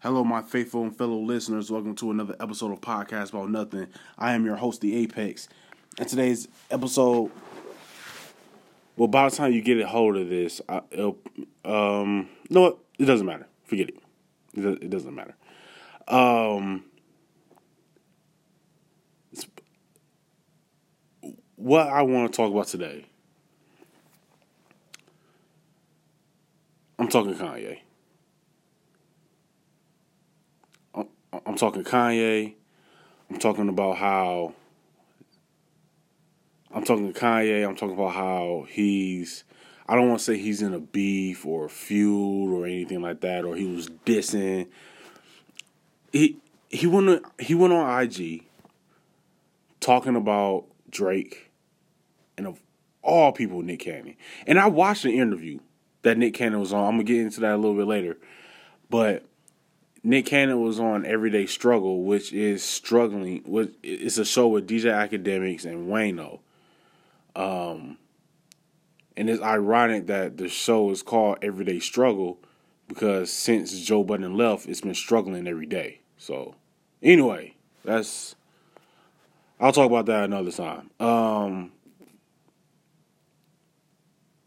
Hello, my faithful and fellow listeners. Welcome to another episode of Podcast About Nothing. I am your host, The Apex. And today's episode, well, by the time you get a hold of this, I, um, you know what? It doesn't matter. Forget it. It doesn't matter. Um, what I want to talk about today, I'm talking Kanye. I'm talking Kanye. I'm talking about how I'm talking Kanye. I'm talking about how he's. I don't want to say he's in a beef or a feud or anything like that, or he was dissing. He he went he went on IG talking about Drake and of all people Nick Cannon. And I watched an interview that Nick Cannon was on. I'm gonna get into that a little bit later, but Nick Cannon was on Everyday Struggle, which is struggling. With it's a show with DJ Akademiks and Wayno. Um, and it's ironic that the show is called Everyday Struggle because since Joe Budden left, it's been struggling every day. So, anyway, that's I'll talk about that another time. Um,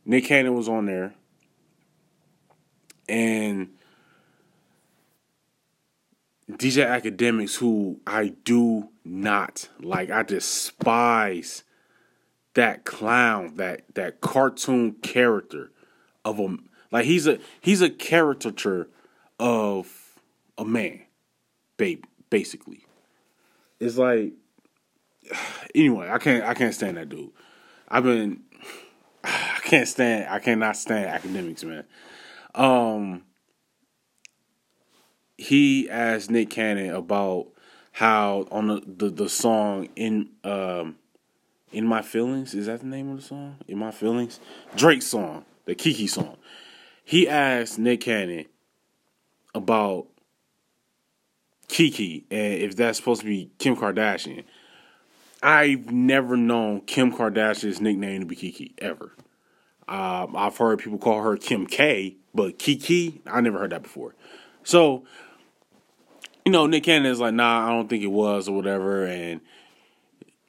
Nick Cannon was on there, and DJ Akademiks, who I do not like, I despise that clown, that that cartoon character of a like he's a he's a caricature of a man, babe, basically. It's like anyway, I can't I can't stand that dude. I've been I can't stand I cannot stand Akademiks, man. Um he asked Nick Cannon about how on the, the, the song in um in my feelings is that the name of the song? In my feelings? Drake song the Kiki song. He asked Nick Cannon about Kiki and if that's supposed to be Kim Kardashian. I've never known Kim Kardashian's nickname to be Kiki ever. Um, I've heard people call her Kim K but Kiki I never heard that before. So you know, Nick Cannon is like, nah, I don't think it was or whatever. And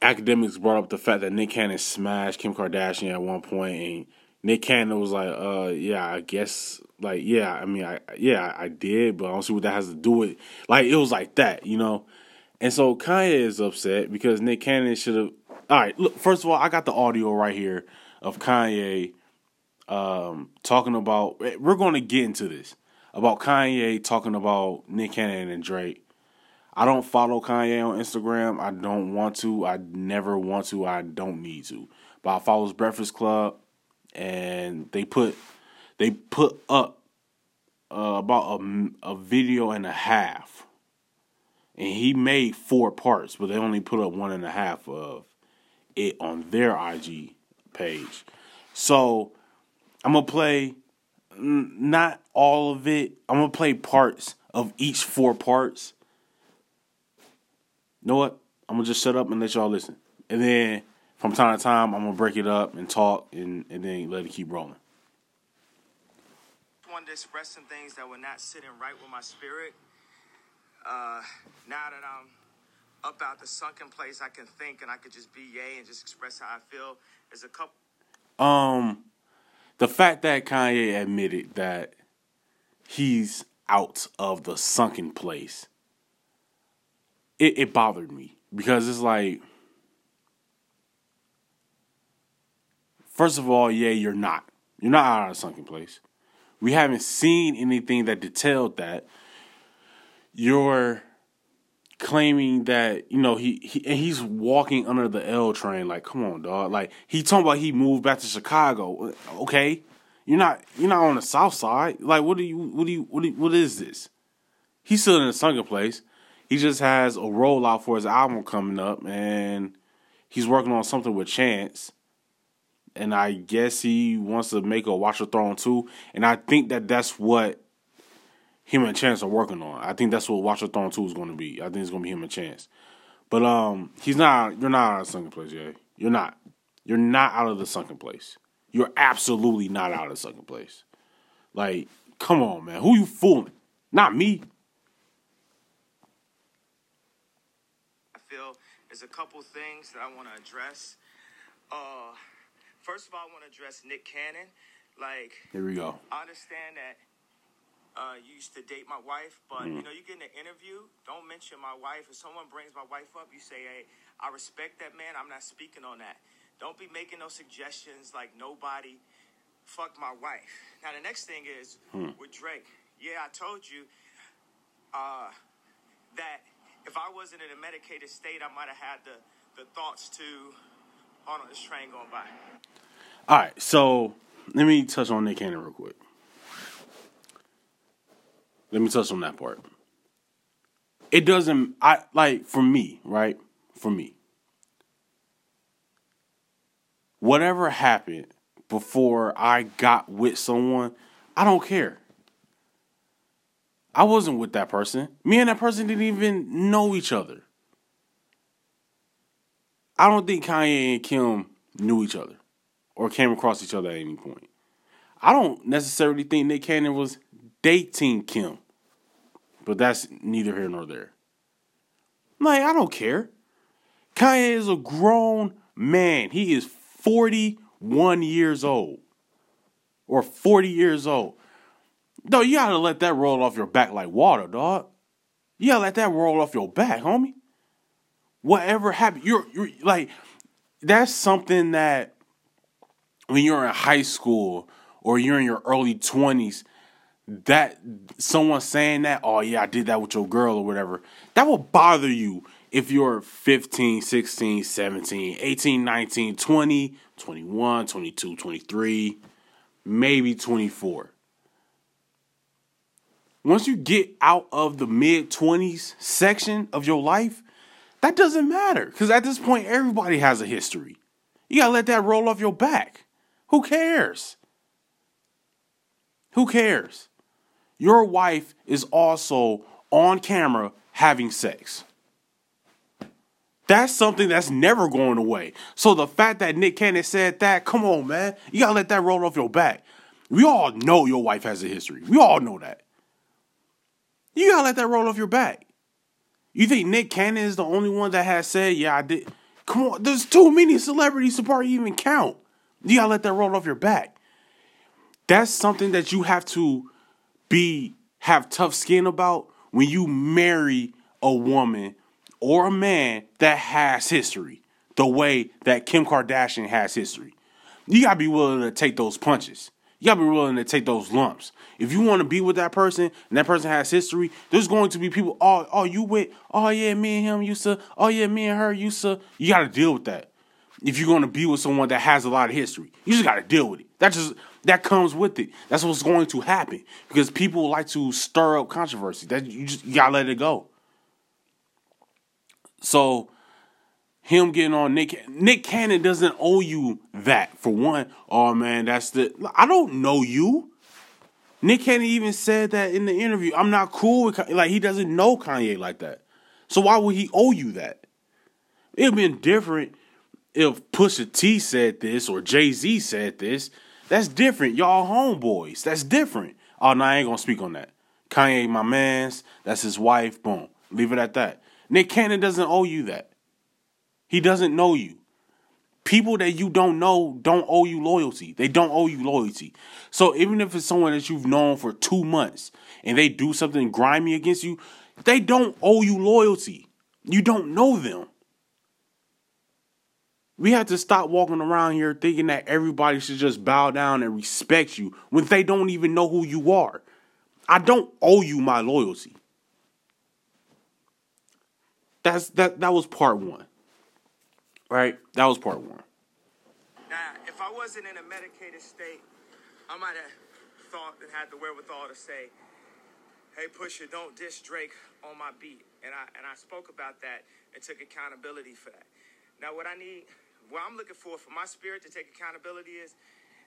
Akademiks brought up the fact that Nick Cannon smashed Kim Kardashian at one point, and Nick Cannon was like, uh, yeah, I guess, like, yeah, I mean, I, yeah, I did, but I don't see what that has to do with, like, it was like that, you know. And so Kanye is upset because Nick Cannon should have. All right, look. First of all, I got the audio right here of Kanye um, talking about. We're going to get into this about Kanye talking about Nick Cannon and Drake. I don't follow Kanye on Instagram. I don't want to. I never want to. I don't need to. But I follow his Breakfast Club, and they put they put up uh, about a, a video and a half, and he made four parts, but they only put up one and a half of it on their IG page. So I'm gonna play not all of it. I'm gonna play parts of each four parts. You know what? I'm gonna just shut up and let y'all listen, and then from time to time I'm gonna break it up and talk, and and then let it keep rolling. Wanted to express some things that were not sitting right with my spirit. Uh, now that I'm up out the sunken place, I can think and I could just be yay and just express how I feel. There's a couple. Um the fact that Kanye admitted that he's out of the sunken place, it, it bothered me because it's like, first of all, yeah, you're not. You're not out of the sunken place. We haven't seen anything that detailed that. You're claiming that you know he, he and he's walking under the L train. Like, come on, dog. Like he talking about he moved back to Chicago. Okay, you're not you're not on the South Side. Like, what do you what do you what do you, what is this? He's still in a sunken place. He just has a rollout for his album coming up, and he's working on something with Chance. And I guess he wants to make a Watch the Throne too. And I think that that's what him and Chance are working on. I think that's what Watch the Throne 2 is going to be. I think it's going to be him and Chance. But um, he's not. You're not out of the sunken place, yeah. You're not. You're not out of the sunken place. You're absolutely not out of the sunken place. Like, come on, man. Who you fooling? Not me. I feel there's a couple things that I want to address. Uh, first of all, I want to address Nick Cannon. Like, here we go. I understand that uh, you used to date my wife, but mm. you know, you get in an interview, don't mention my wife. If someone brings my wife up, you say, "Hey, I respect that man. I'm not speaking on that." Don't be making no suggestions like nobody fucked my wife. Now the next thing is hmm. with Drake. Yeah, I told you uh, that if I wasn't in a medicated state, I might have had the the thoughts to hold on this train going by. All right, so let me touch on Nick Cannon real quick. Let me touch on that part. It doesn't I like for me, right? For me. Whatever happened before I got with someone, I don't care. I wasn't with that person. Me and that person didn't even know each other. I don't think Kanye and Kim knew each other or came across each other at any point. I don't necessarily think Nick Cannon was dating Kim, but that's neither here nor there. Like, I don't care. Kanye is a grown man. He is 41 years old or 40 years old. No, you gotta let that roll off your back like water, dog. You gotta let that roll off your back, homie. Whatever happened, you're you're like that's something that when you're in high school or you're in your early 20s, that someone saying that, oh yeah, I did that with your girl or whatever, that will bother you if you're 15, 16, 17, 18, 19, 20, 21, 22, 23, maybe 24. Once you get out of the mid 20s section of your life, that doesn't matter because at this point, everybody has a history. You gotta let that roll off your back. Who cares? Who cares? Your wife is also on camera having sex. That's something that's never going away. So the fact that Nick Cannon said that, come on, man. You gotta let that roll off your back. We all know your wife has a history. We all know that. You gotta let that roll off your back. You think Nick Cannon is the only one that has said, yeah, I did. Come on, there's too many celebrities to probably even count. You gotta let that roll off your back. That's something that you have to be have tough skin about when you marry a woman or a man that has history, the way that Kim Kardashian has history. You gotta be willing to take those punches. You gotta be willing to take those lumps. If you want to be with that person and that person has history, there's going to be people. Oh, oh, you with? Oh yeah, me and him used to. Oh yeah, me and her used to. You got to deal with that if you're to be with someone that has a lot of history. You just got to deal with it. That just that comes with it. That's what's going to happen because people like to stir up controversy. That you just you got to let it go. So him getting on Nick Nick Cannon doesn't owe you that for one. Oh man, that's the I don't know you. Nick Cannon even said that in the interview. I'm not cool with like he doesn't know Kanye like that. So why would he owe you that? It'd been different if Pusha T said this or Jay Z said this, that's different. Y'all homeboys. That's different. Oh no, I ain't gonna speak on that. Kanye, my man's, that's his wife. Boom. Leave it at that. Nick Cannon doesn't owe you that. He doesn't know you. People that you don't know don't owe you loyalty. They don't owe you loyalty. So even if it's someone that you've known for two months and they do something grimy against you, they don't owe you loyalty. You don't know them. We have to stop walking around here thinking that everybody should just bow down and respect you when they don't even know who you are. I don't owe you my loyalty. That's that that was part 1. Right? That was part 1. Now, if I wasn't in a medicated state, I might have thought and had the wherewithal to say, "Hey, Pusha, don't diss Drake on my beat." And I and I spoke about that and took accountability for that. Now, what I need what I'm looking for for my spirit to take accountability is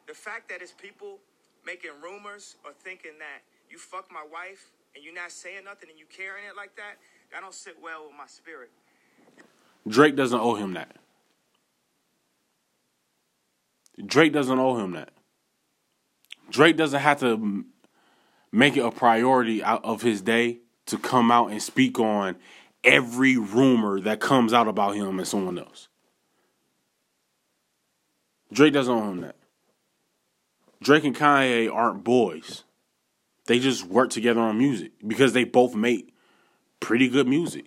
the fact that it's people making rumors or thinking that you fuck my wife and you're not saying nothing and you carrying it like that, that don't sit well with my spirit. Drake doesn't owe him that. Drake doesn't owe him that. Drake doesn't have to make it a priority out of his day to come out and speak on every rumor that comes out about him and someone else. Drake doesn't own that. Drake and Kanye aren't boys. They just work together on music because they both make pretty good music.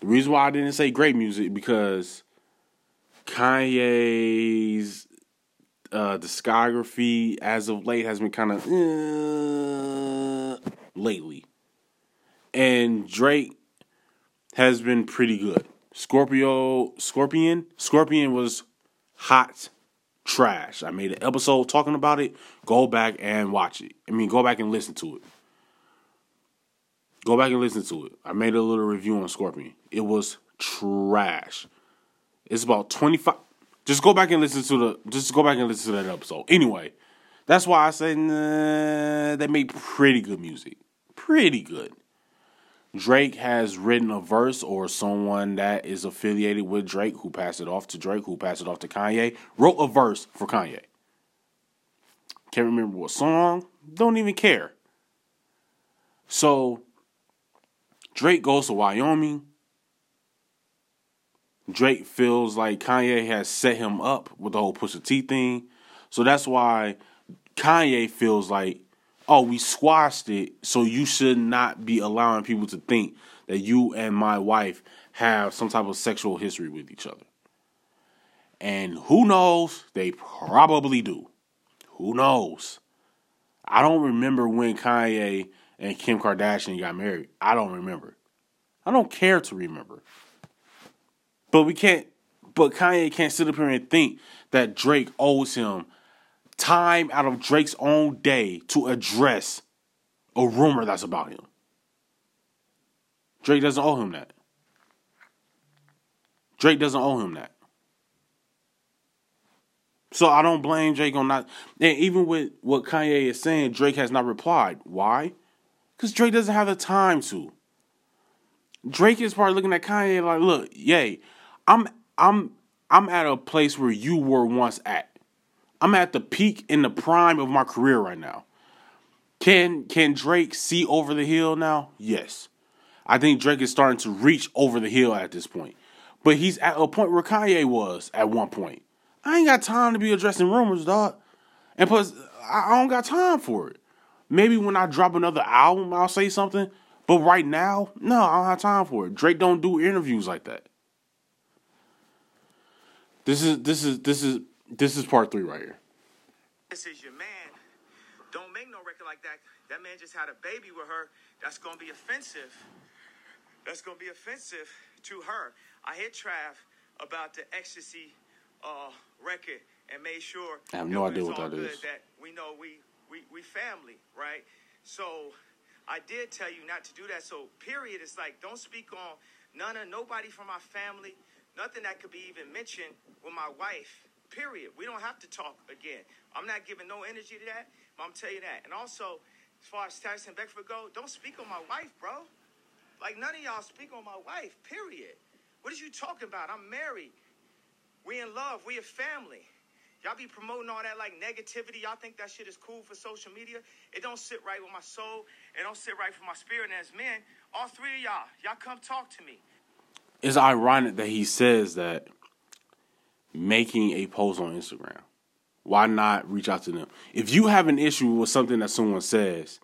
The reason why I didn't say great music because Kanye's uh, discography as of late has been kind of uh, lately, and Drake has been pretty good. Scorpio, Scorpion, Scorpion was hot trash. I made an episode talking about it. Go back and watch it. I mean, go back and listen to it. Go back and listen to it. I made a little review on Scorpion. It was trash. It's about 25 just go back and listen to the just go back and listen to that episode. Anyway, that's why I say nah, they make pretty good music. Pretty good. Drake has written a verse or someone that is affiliated with Drake who passed it off to Drake, who passed it off to Kanye, wrote a verse for Kanye. Can't remember what song, don't even care. So Drake goes to Wyoming. Drake feels like Kanye has set him up with the whole Pusha T thing. So that's why Kanye feels like oh, we squashed it, so you should not be allowing people to think that you and my wife have some type of sexual history with each other. And who knows? They probably do. Who knows? I don't remember when Kanye and Kim Kardashian got married. I don't remember. I don't care to remember. But we can't, but Kanye can't sit up here and think that Drake owes him time out of Drake's own day to address a rumor that's about him. Drake doesn't owe him that. Drake doesn't owe him that. So I don't blame Drake on not. And even with what Kanye is saying, Drake has not replied. Why? Because Drake doesn't have the time to. Drake is probably looking at Kanye like, look, yay, I'm I'm I'm at a place where you were once at. I'm at the peak in the prime of my career right now. Can can Drake see over the hill now? Yes. I think Drake is starting to reach over the hill at this point. But he's at a point where Kanye was at one point. I ain't got time to be addressing rumors, dog. And plus, I don't got time for it. Maybe when I drop another album, I'll say something. But right now, no, I don't have time for it. Drake don't do interviews like that. This is this is this is this is part three right here. This is your man. Don't make no record like that. That man just had a baby with her. That's gonna be offensive. That's gonna be offensive to her. I hit Trav about the ecstasy uh, record and made sure I have no idea what that is. that. That we know we we we family, right? So I did tell you not to do that. So period. It's like don't speak on none of nobody from my family, nothing that could be even mentioned with my wife. Period. We don't have to talk again. I'm not giving no energy to that, but I'm telling you that. And also, as far as Tyson Beckford go, don't speak on my wife, bro. Like none of y'all speak on my wife. Period. What is you talking about? I'm married. We in love. We a family. Y'all be promoting all that like negativity. Y'all think that shit is cool for social media. It don't sit right with my soul. It don't sit right for my spirit. And as men, all three of y'all, y'all come talk to me. It's ironic that he says that making a post on Instagram. Why not reach out to them? If you have an issue with something that someone says,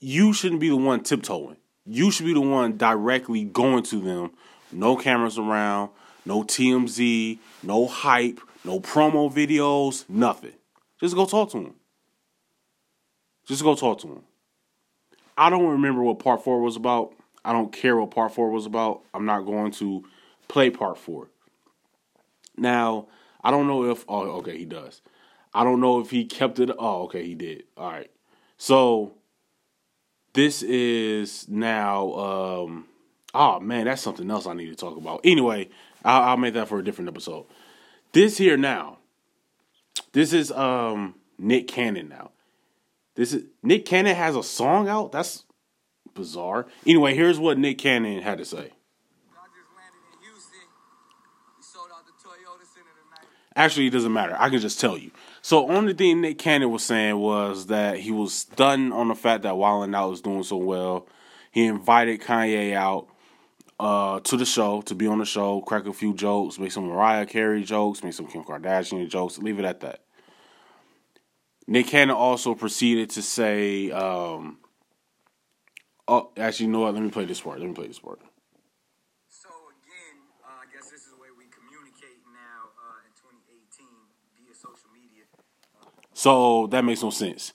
you shouldn't be the one tiptoeing. You should be the one directly going to them. No cameras around, no TMZ, no hype, no promo videos, nothing. Just go talk to them. Just go talk to them. I don't remember what part four was about. I don't care what part four was about. I'm not going to play part four. Now, I don't know if oh okay he does. I don't know if he kept it. Oh okay he did. All right. So this is now. um Oh man, that's something else I need to talk about. Anyway, I'll, I'll make that for a different episode. This here now. This is um Nick Cannon now. This is Nick Cannon has a song out. That's bizarre. Anyway, here's what Nick Cannon had to say. I just landed in Houston. We sold out the Toyota Center tonight. Actually, it doesn't matter. I can just tell you. So, only thing Nick Cannon was saying was that he was stunned on the fact that Wild 'N Out was doing so well. He invited Kanye out uh, to the show to be on the show, crack a few jokes, make some Mariah Carey jokes, make some Kim Kardashian jokes. Leave it at that. Nick Cannon also proceeded to say, um, "Oh, actually, you know what? Let me play this part. Let me play this part." So again, uh, I guess this is the way we communicate now uh, in 2018 via social media. So that makes no sense.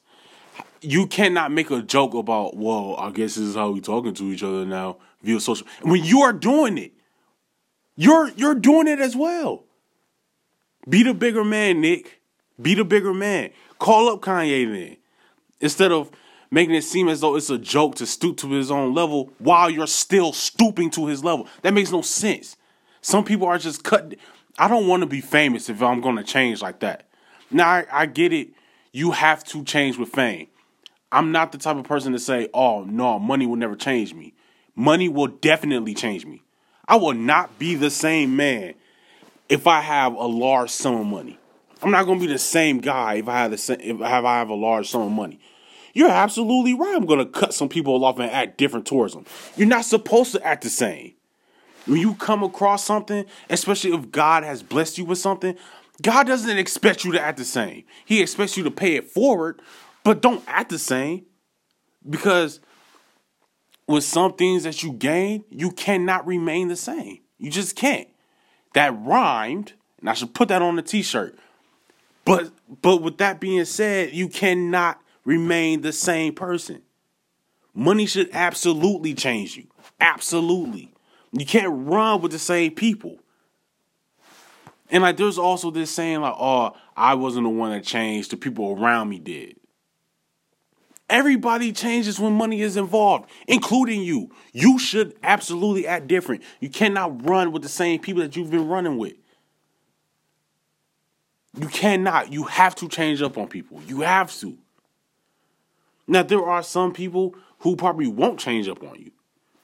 You cannot make a joke about, well, I guess this is how we talking to each other now via social. When you are doing it, you're you're doing it as well. Be the bigger man, Nick. Be the bigger man. Call up Kanye then. Instead of making it seem as though it's a joke to stoop to his own level while you're still stooping to his level. That makes no sense. Some people are just cut. I don't want to be famous if I'm going to change like that. Now, I, I get it. You have to change with fame. I'm not the type of person to say, oh, no, money will never change me. Money will definitely change me. I will not be the same man if I have a large sum of money. I'm not going to be the same guy if I have the same, if I have, I have a large sum of money. You're absolutely right. I'm going to cut some people off and act different towards them. You're not supposed to act the same. When you come across something, especially if God has blessed you with something, God doesn't expect you to act the same. He expects you to pay it forward, but don't act the same. Because with some things that you gain, you cannot remain the same. You just can't. That rhymed, and I should put that on the t-shirt. But but with that being said, you cannot remain the same person. Money should absolutely change you. Absolutely. You can't run with the same people. And like there's also this saying like, oh, I wasn't the one that changed, the people around me did. Everybody changes when money is involved, including you. You should absolutely act different. You cannot run with the same people that you've been running with. You cannot. You have to change up on people. You have to. Now, there are some people who probably won't change up on you.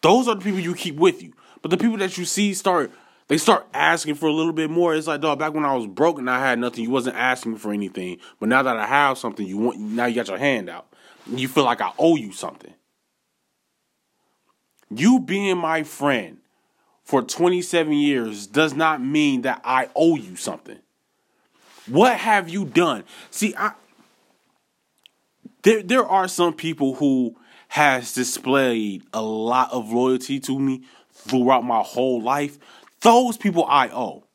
Those are the people you keep with you. But the people that you see start, they start asking for a little bit more. It's like, dog, back when I was broke and I had nothing, you wasn't asking for anything. But now that I have something, you want, now you got your hand out. You feel like I owe you something. You being my friend for 27 years does not mean that I owe you something. What have you done? See, I there there are some people who has displayed a lot of loyalty to me throughout my whole life. Those people I owe.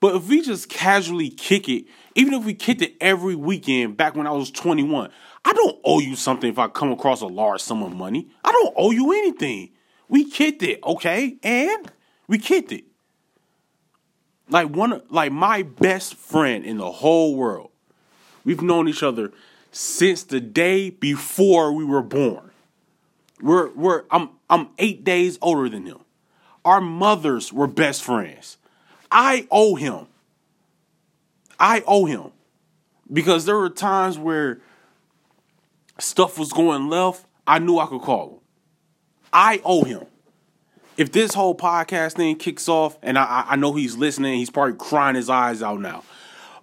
But if we just casually kick it, even if we kicked it every weekend back when I was 21, I don't owe you something if I come across a large sum of money. I don't owe you anything. We kicked it, okay? And we kicked it. Like one like my best friend in the whole world. We've known each other since the day before we were born. We're we're I'm I'm 8 days older than him. Our mothers were best friends. I owe him. I owe him. Because there were times where stuff was going left, I knew I could call him. I owe him. If this whole podcast thing kicks off, and I, I know he's listening, he's probably crying his eyes out now.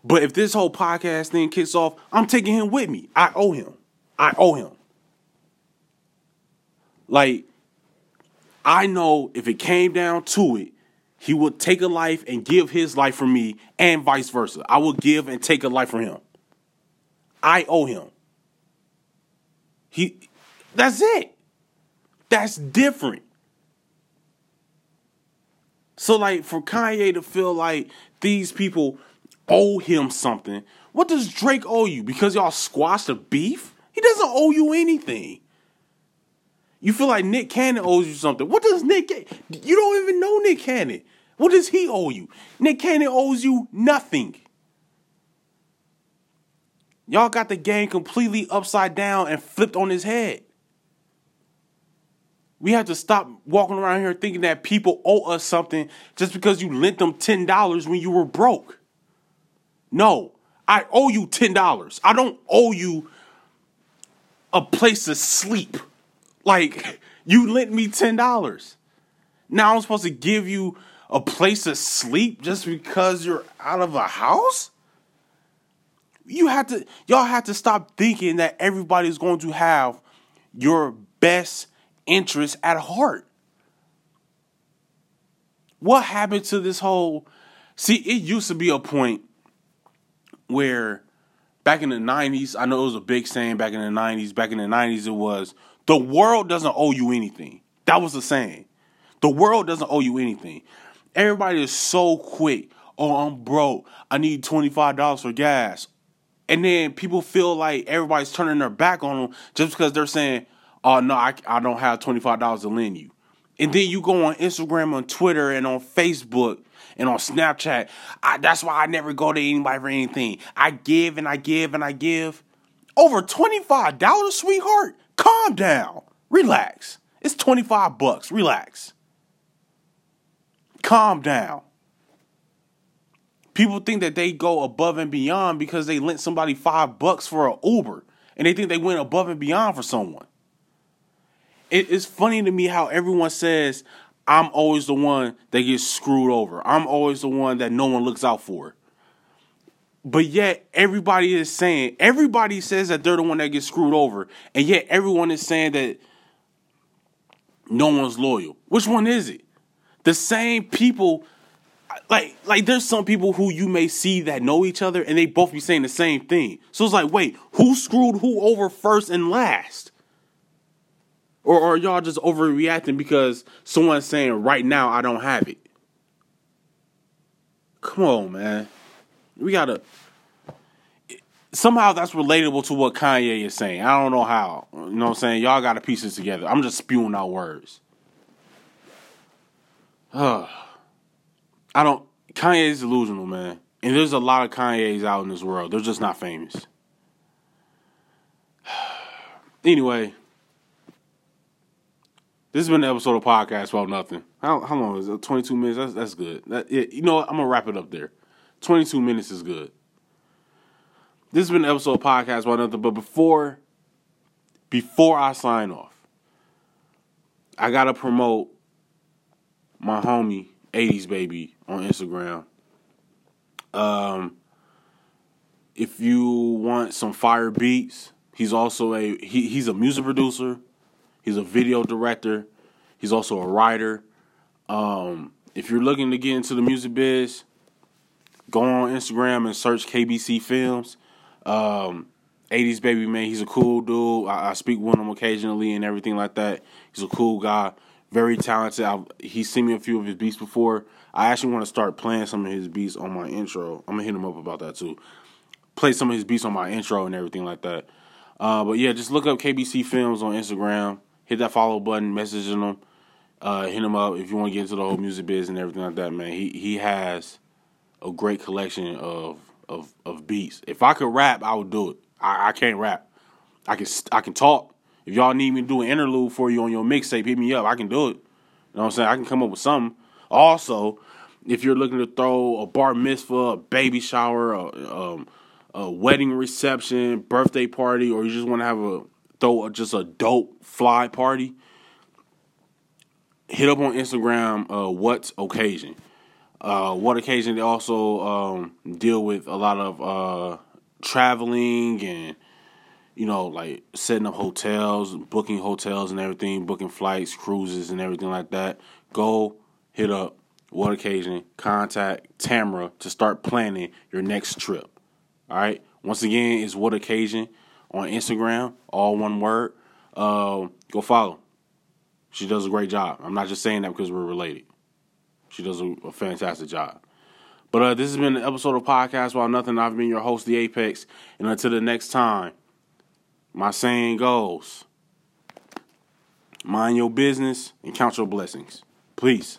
But if this whole podcast thing kicks off, I'm taking him with me. I owe him. I owe him. Like, I know if it came down to it, he would take a life and give his life for me, and vice versa. I will give and take a life for him. I owe him. He that's it. That's different. So like for Kanye to feel like these people owe him something, what does Drake owe you? Because y'all squashed a beef? He doesn't owe you anything. You feel like Nick Cannon owes you something. What does Nick You don't even know Nick Cannon. What does he owe you? Nick Cannon owes you nothing. Y'all got the game completely upside down and flipped on his head. We have to stop walking around here thinking that people owe us something just because you lent them $10 when you were broke. No, I owe you $10. I don't owe you a place to sleep. Like, you lent me $10. Now I'm supposed to give you a place to sleep just because you're out of a house? You have to y'all have to stop thinking that everybody's going to have your best interest at heart. what happened to this whole? See, it used to be a point where back in the 90s, I know it was a big saying back in the 90s. Back in the 90s, it was the world doesn't owe you anything. That was the saying. The world doesn't owe you anything. Everybody is so quick. Oh, I'm broke. I need $25 for gas. And then people feel like everybody's turning their back on them just because they're saying, oh, no, I, I don't have $25 to lend you. And then you go on Instagram, on Twitter, and on Facebook, and on Snapchat. I, that's why I never go to anybody for anything. I give and I give and I give. Over $25, sweetheart? Calm down. Relax. It's 25 bucks. Relax. Calm down. People think that they go above and beyond because they lent somebody five bucks for an Uber and they think they went above and beyond for someone. it's funny to me how everyone says, I'm always the one that gets screwed over. I'm always the one that no one looks out for. But yet everybody is saying, everybody says that they're the one that gets screwed over. And yet everyone is saying that no one's loyal. Which one is it? The same people like like there's some people who you may see that know each other and they both be saying the same thing. So it's like, wait, who screwed who over first and last? Or are y'all just overreacting because someone's saying right now I don't have it? Come on, man. We gotta somehow that's relatable to what Kanye is saying. I don't know how. You know what I'm saying? Y'all gotta piece this together. I'm just spewing out words. Uh, I don't Kanye is delusional, man. And there's a lot of Kanye's out in this world. They're just not famous. anyway, this has been an episode of podcast about nothing. How, how long is it? Twenty two minutes. That's that's good. That, yeah, you know what? I'm gonna wrap it up there. Twenty two minutes is good. This has been an episode of podcast about nothing. But before before I sign off, I gotta promote my homie 80s baby on Instagram. Um, if you want some fire beats, he's also a he, he's a music producer. He's a video director. He's also a writer. Um, if you're looking to get into the music biz, go on Instagram and search KBC Films. Um, 80s baby man, he's a cool dude. I, I, speak with him occasionally and everything like that. He's a cool guy, very talented. I've, he's seen me a few of his beats before. I actually want to start playing some of his beats on my intro. I'm gonna hit him up about that too. Play some of his beats on my intro and everything like that. Uh, but yeah, just look up KBC Films on Instagram hit that follow button, messaging him, uh, hit him up if you want to get into the whole music biz and everything like that, man. He he has a great collection of of of beats. If I could rap, I would do it. I, I can't rap. I can I can talk. If y'all need me to do an interlude for you on your mixtape, hit me up. I can do it. You know what I'm saying? I can come up with something. Also, if you're looking to throw a bar mitzvah, a baby shower, a, um, a wedding reception, birthday party, or you just want to have a throw just a dope fly party, hit up on Instagram. Uh, what occasion? Uh, what occasion? They also um, deal with a lot of uh, traveling and you know like setting up hotels, booking hotels and everything, booking flights, cruises and everything like that. Go hit up what occasion? Contact Tamara to start planning your next trip. All right. Once again, is what occasion on Instagram, all one word. Uh, go follow. She does a great job. I'm not just saying that because we're related. She does a, a fantastic job. But uh, this has been an episode of Podcast About Nothing. I've been your host, The Apex. And until the next time, my saying goes mind your business and count your blessings. Please.